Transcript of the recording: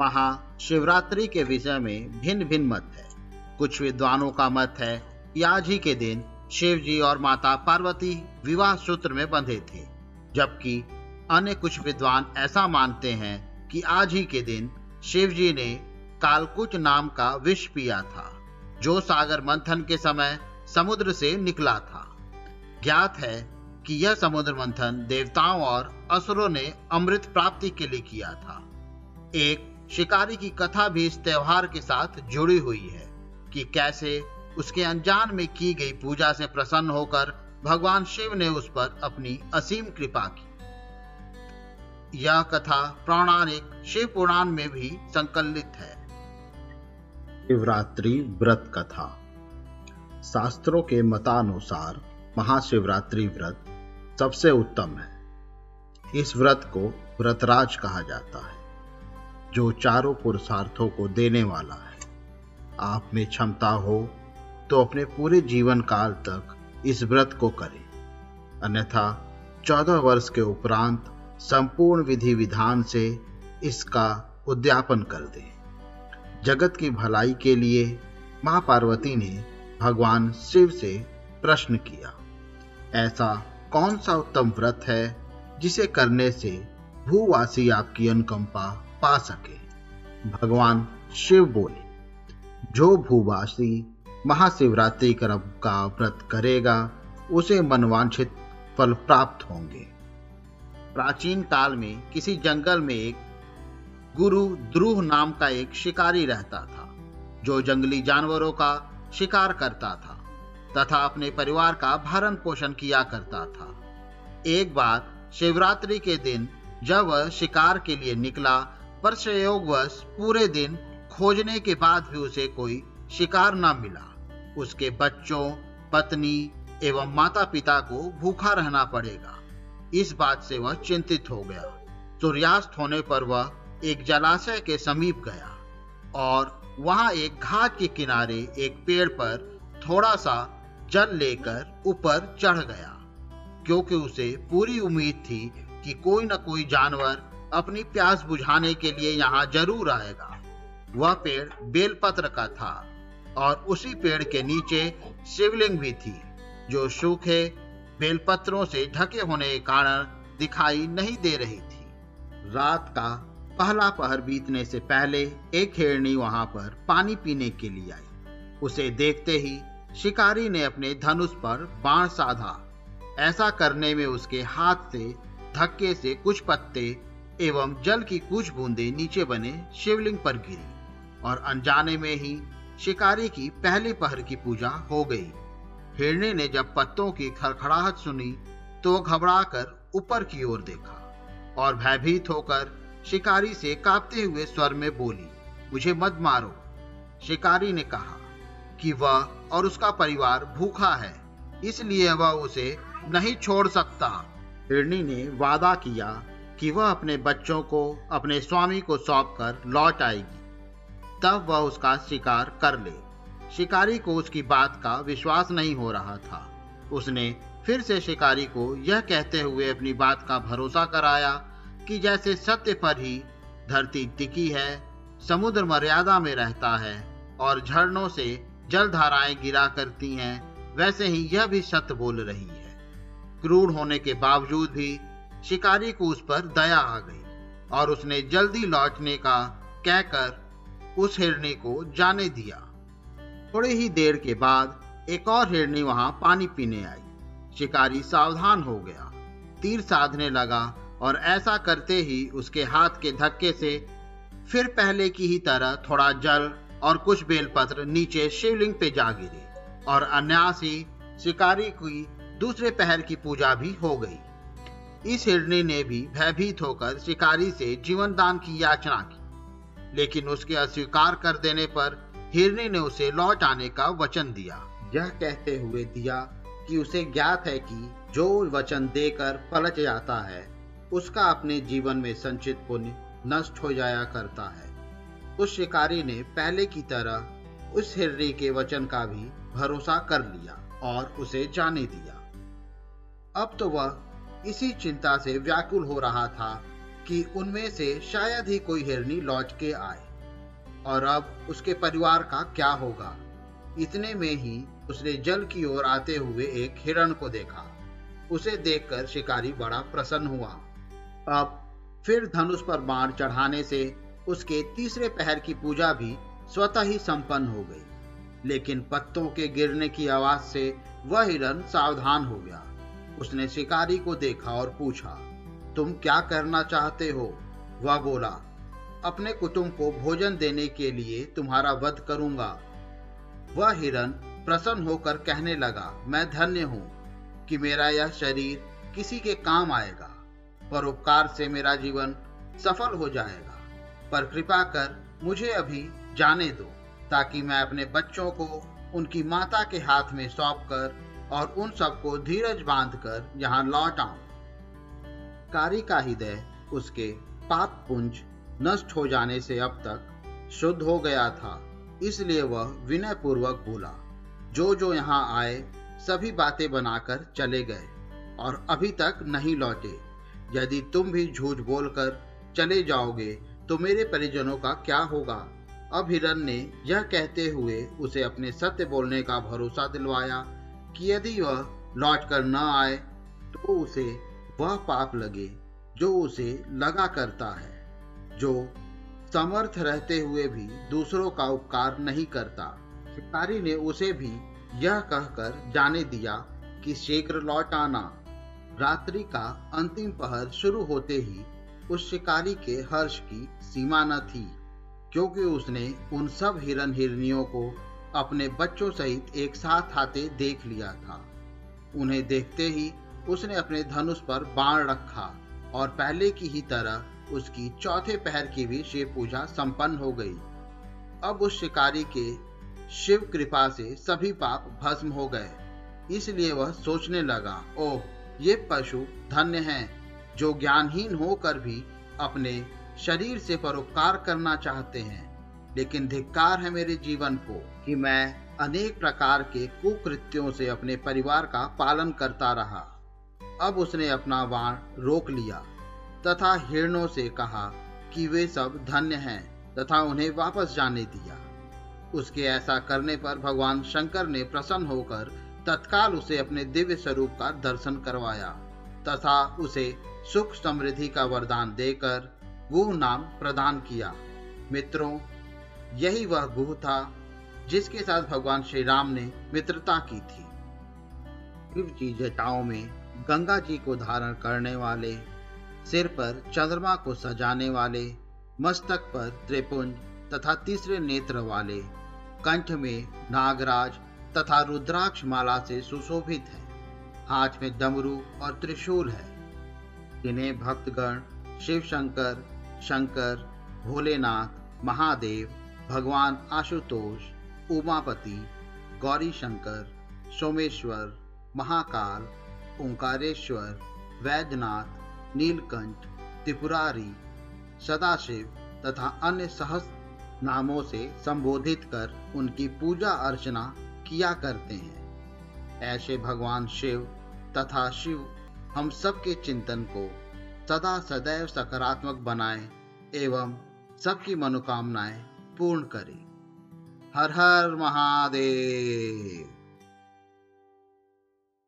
महाशिवरात्रि के विषय में भिन्न भिन्न मत है। कुछ विद्वानों का मत है कि आज ही के दिन शिव जी और माता पार्वती विवाह सूत्र में बंधे थे, जबकि अन्य कुछ विद्वान ऐसा मानते हैं कि आज ही के दिन शिव जी ने कालकुच नाम का विष पिया था, जो सागर मंथन के समय समुद्र से निकला था। ज्ञात है कि यह समुद्र मंथन देवताओं और असुरों ने अमृत प्राप्ति के लिए किया था। एक शिकारी की कथा भी इस त्योहार के साथ जुड़ी हुई है कि कैसे उसके अनजान में की गई पूजा से प्रसन्न होकर भगवान शिव ने उस पर अपनी असीम कृपा की। यह कथा पौराणिक शिव पुराण में भी संकलित है। शिवरात्रि व्रत कथा। शास्त्रों के मतानुसार महाशिवरात्रि व्रत सबसे उत्तम है। इस व्रत को व्रतराज कहा जाता है। जो चारों पुरुषार्थों को देने वाला है। आप में क्षमता हो तो अपने पूरे जीवन काल तक इस व्रत को करें। अन्यथा, चौदह वर्ष के उपरांत संपूर्ण विधि विधान से इसका उद्यापन कर दें। जगत की भलाई के लिए माँ पार्वती ने भगवान शिव से प्रश्न किया, ऐसा कौन सा उत्तम व्रत है जिसे करने से भूवासी आपकी अनुकंपा पा सके। भगवान शिव बोले, जो भूवासी महाशिवरात्रि क्रम का व्रत करेगा, उसे मनवांछित फल प्राप्त होंगे। प्राचीन काल में किसी जंगल में एक गुरु द्रुह नाम का एक शिकारी रहता था, जो जंगली जानवरों का शिकार करता था, तथा अपने परिवार का भरण पोषण किया करता था। एक बार शिवरात्रि के दिन जब वह शिकार के लिए निकला पर संयोगवश पूरे दिन खोजने के बाद भी उसे कोई शिकार न मिला। उसके बच्चों, पत्नी एवं माता पिता को भूखा रहना पड़ेगा। इस बात से वह चिंतित हो गया। सूर्यास्त होने पर वह एक जलाशय के समीप गया और वहाँ एक घाट के किनारे एक पेड़ पर थोड़ा सा जल लेकर ऊपर चढ़ गया। क्योंकि उसे पूरी उम्मीद थी कि कोई न कोई जानवर अपनी प्यास बुझाने के लिए यहाँ ज़रूर आएगा। वह पेड़ बेलपत्र का था और उसी पेड़ के नीचे शिवलिंग भी थी, जो सूखे बेलपत्रों से ढके होने के कारण दिखाई नहीं दे रही थी। रात का पहला पहर बीतने से पहले एक हिरणी वहाँ पर पानी पीने के लिए आई। उसे देखते ही शिकारी ने अपने धनुष पर बाण साधा। ऐसा करने में उसके हाथ से, धक्के से कुछ पत्ते एवं जल की कुछ बूंदे नीचे बने शिवलिंग पर गिरी और अनजाने में ही शिकारी की पहली पहर की पूजा हो गई। हिरणे ने जब पत्तों की खड़खड़ाहट सुनी तो घबरा कर ऊपर की ओर देखा और भयभीत होकर शिकारी से कांपते हुए स्वर में बोली, मुझे मत मारो। शिकारी ने कहा कि वह और उसका परिवार भूखा है, इसलिए वह उसे नहीं छोड़ सकता। हिरणी ने वादा किया कि वह अपने बच्चों को, अपने स्वामी को सौंप कर लौट आएगी। तब वह उसका शिकार कर ले। शिकारी को उसकी बात का विश्वास नहीं हो रहा था। उसने फिर से शिकारी को यह कहते हुए अपनी बात का भरोसा कराया कि जैसे सत्य पर ही धरती टिकी है, समुद्र मर्यादा में रहता है और झरनों से जल धाराएँ गिरा करती हैं, वैसे ही यह भी सत्य बोल रही है। क्रूर होने के बावजूद भी शिकारी को उस पर दया आ गई और उसने जल्दी लौटने का कहकर उस हिरणी को जाने दिया। थोड़ी ही देर के बाद एक और हिरणी वहाँ पानी पीने आई। शिकारी सावधान हो गया। तीर साधने लगा और ऐसा करते ही उसके हाथ के धक्के से फिर पहले की ही तरह थोड़ा जल और कुछ बेलपत्र नीचे शिवलिंग पे जा गिरे और अन्यासी शिकारी की दूसरे पहर की पूजा भी हो गई। इस हिरणी ने भी भयभीत होकर शिकारी से जीवन दान की याचना की, लेकिन उसके अस्वीकार कर देने पर हिरणी ने उसे लौट आने का वचन दिया। यह कहते हुए दिया कि उसे ज्ञात है कि जो वचन देकर पलट जाता है, उसका अपने जीवन में संचित पुण्य नष्ट हो जाया करता है। उस शिकारी ने पहले की तरह उस हिरणी के वचन का भी भरोसा कर लिया और उसे जाने दिया। अब तो वह इसी चिंता से व्याकुल हो रहा था कि उनमें से शायद ही कोई हिरनी लौट के आए। और अब उसके परिवार का क्या होगा? इतने में ही उसने जल की ओर आते हुए एक हिरण को देखा। उसे देखकर शिकारी बड़ा प्रसन्न हुआ। अब फिर धनुष पर बाण चढ़ाने से उसके तीसरे पहर की पूजा भी स्वतः ही संपन्न हो गई। लेकिन पत्तों के गिरने की आवाज़ से वह हिरण सावधान हो गया। उसने शिकारी को देखा और पूछा, तुम क्या करना चाहते हो? वह बोला, अपने कुटुंब को भोजन देने के लिए तुम्हारा वध करूँगा। वह हिरण प्रसन्न होकर कहने लगा, मैं धन्य हूँ कि मेरा यह शरीर किसी के काम आएगा परोपकार से मेरा जीवन सफल हो जाएगा। पर कृपा कर मुझे अभी जाने दो, ताकि मैं अपने बच्चों को उनकी माता के हाथ में सौंप कर और उन सबको धीरज बांधकर यहाँ लौट आऊँ। कारी का हृदय उसके पाप पुंज नष्ट हो जाने से अब तक शुद्ध हो गया था, इसलिए वह विनय पूर्वक बोला, जो जो यहाँ आए, सभी बातें बनाकर चले गए और अभी तक नहीं लौटे। यदि तुम भी झूठ बोलकर चले जाओगे तो मेरे परिजनों का क्या होगा? अब हिरन ने यह कहते हुए उसे अपने सत्य बोलने का भरोसा दिलवाया कि यदि वह लौट कर न आए तो उसे वह पाप लगे, जो उसे लगा करता है, जो समर्थ रहते हुए भी दूसरों का उपकार नहीं करता। शिकारी ने उसे भी यह कहकर जाने दिया कि शीघ्र लौट आना। रात्रि का अंतिम पहर शुरू होते ही उस शिकारी के हर्ष की सीमा न थी, क्योंकि उसने उन सब हिरन हिरनियों को अपने बच्चों सहित एक साथ आते देख लिया था। उन्हें देखते ही उसने अपने धनुष पर बाण रखा और पहले की ही तरह उसकी चौथे पहर की भी शिव पूजा संपन्न हो गई। अब उस शिकारी के शिव कृपा से सभी पाप भस्म हो गए। इसलिए वह सोचने लगा, ओह, ये पशु धन्य हैं, जो ज्ञानहीन होकर भी अपने शरीर से परोपकार करना चाहते हैं, लेकिन धिक्कार है मेरे जीवन को। कि मैं अनेक प्रकार के कुकृत्यों से अपने परिवार का पालन करता रहा। अब उसने अपना वाण रोक लिया तथा हिरणों से कहा कि वे सब धन्य हैं तथा उन्हें वापस जाने दिया। उसके ऐसा करने पर भगवान शंकर ने प्रसन्न होकर तत्काल उसे अपने दिव्य स्वरूप का दर्शन करवाया तथा उसे सुख समृद्धि का वरदान देकर गुह नाम प्रदान किया। मित्रों, यही वह गुह था जिसके साथ भगवान श्री राम ने मित्रता की थी। शिव जी जटाओं में गंगा जी को धारण करने वाले, सिर पर चंद्रमा को सजाने वाले, मस्तक पर त्रिपुंज तथा तीसरे नेत्र वाले, कंठ में नागराज तथा रुद्राक्ष माला से सुशोभित है। हाथ में डमरू और त्रिशूल है। इन्हें भक्तगण शिव शंकर शंकर, भोलेनाथ, महादेव, भगवान आशुतोष उमापति गौरी शंकर सोमेश्वर, महाकाल, ओंकारेश्वर, वैद्यनाथ, नीलकंठ, त्रिपुरारी, सदाशिव तथा अन्य सहस्त्र नामों से संबोधित कर उनकी पूजा अर्चना किया करते हैं। ऐसे भगवान शिव तथा शिव हम सबके चिंतन को सदा सदैव सकारात्मक बनाए एवं सबकी मनोकामनाएँ पूर्ण करे। हर हर महादेव।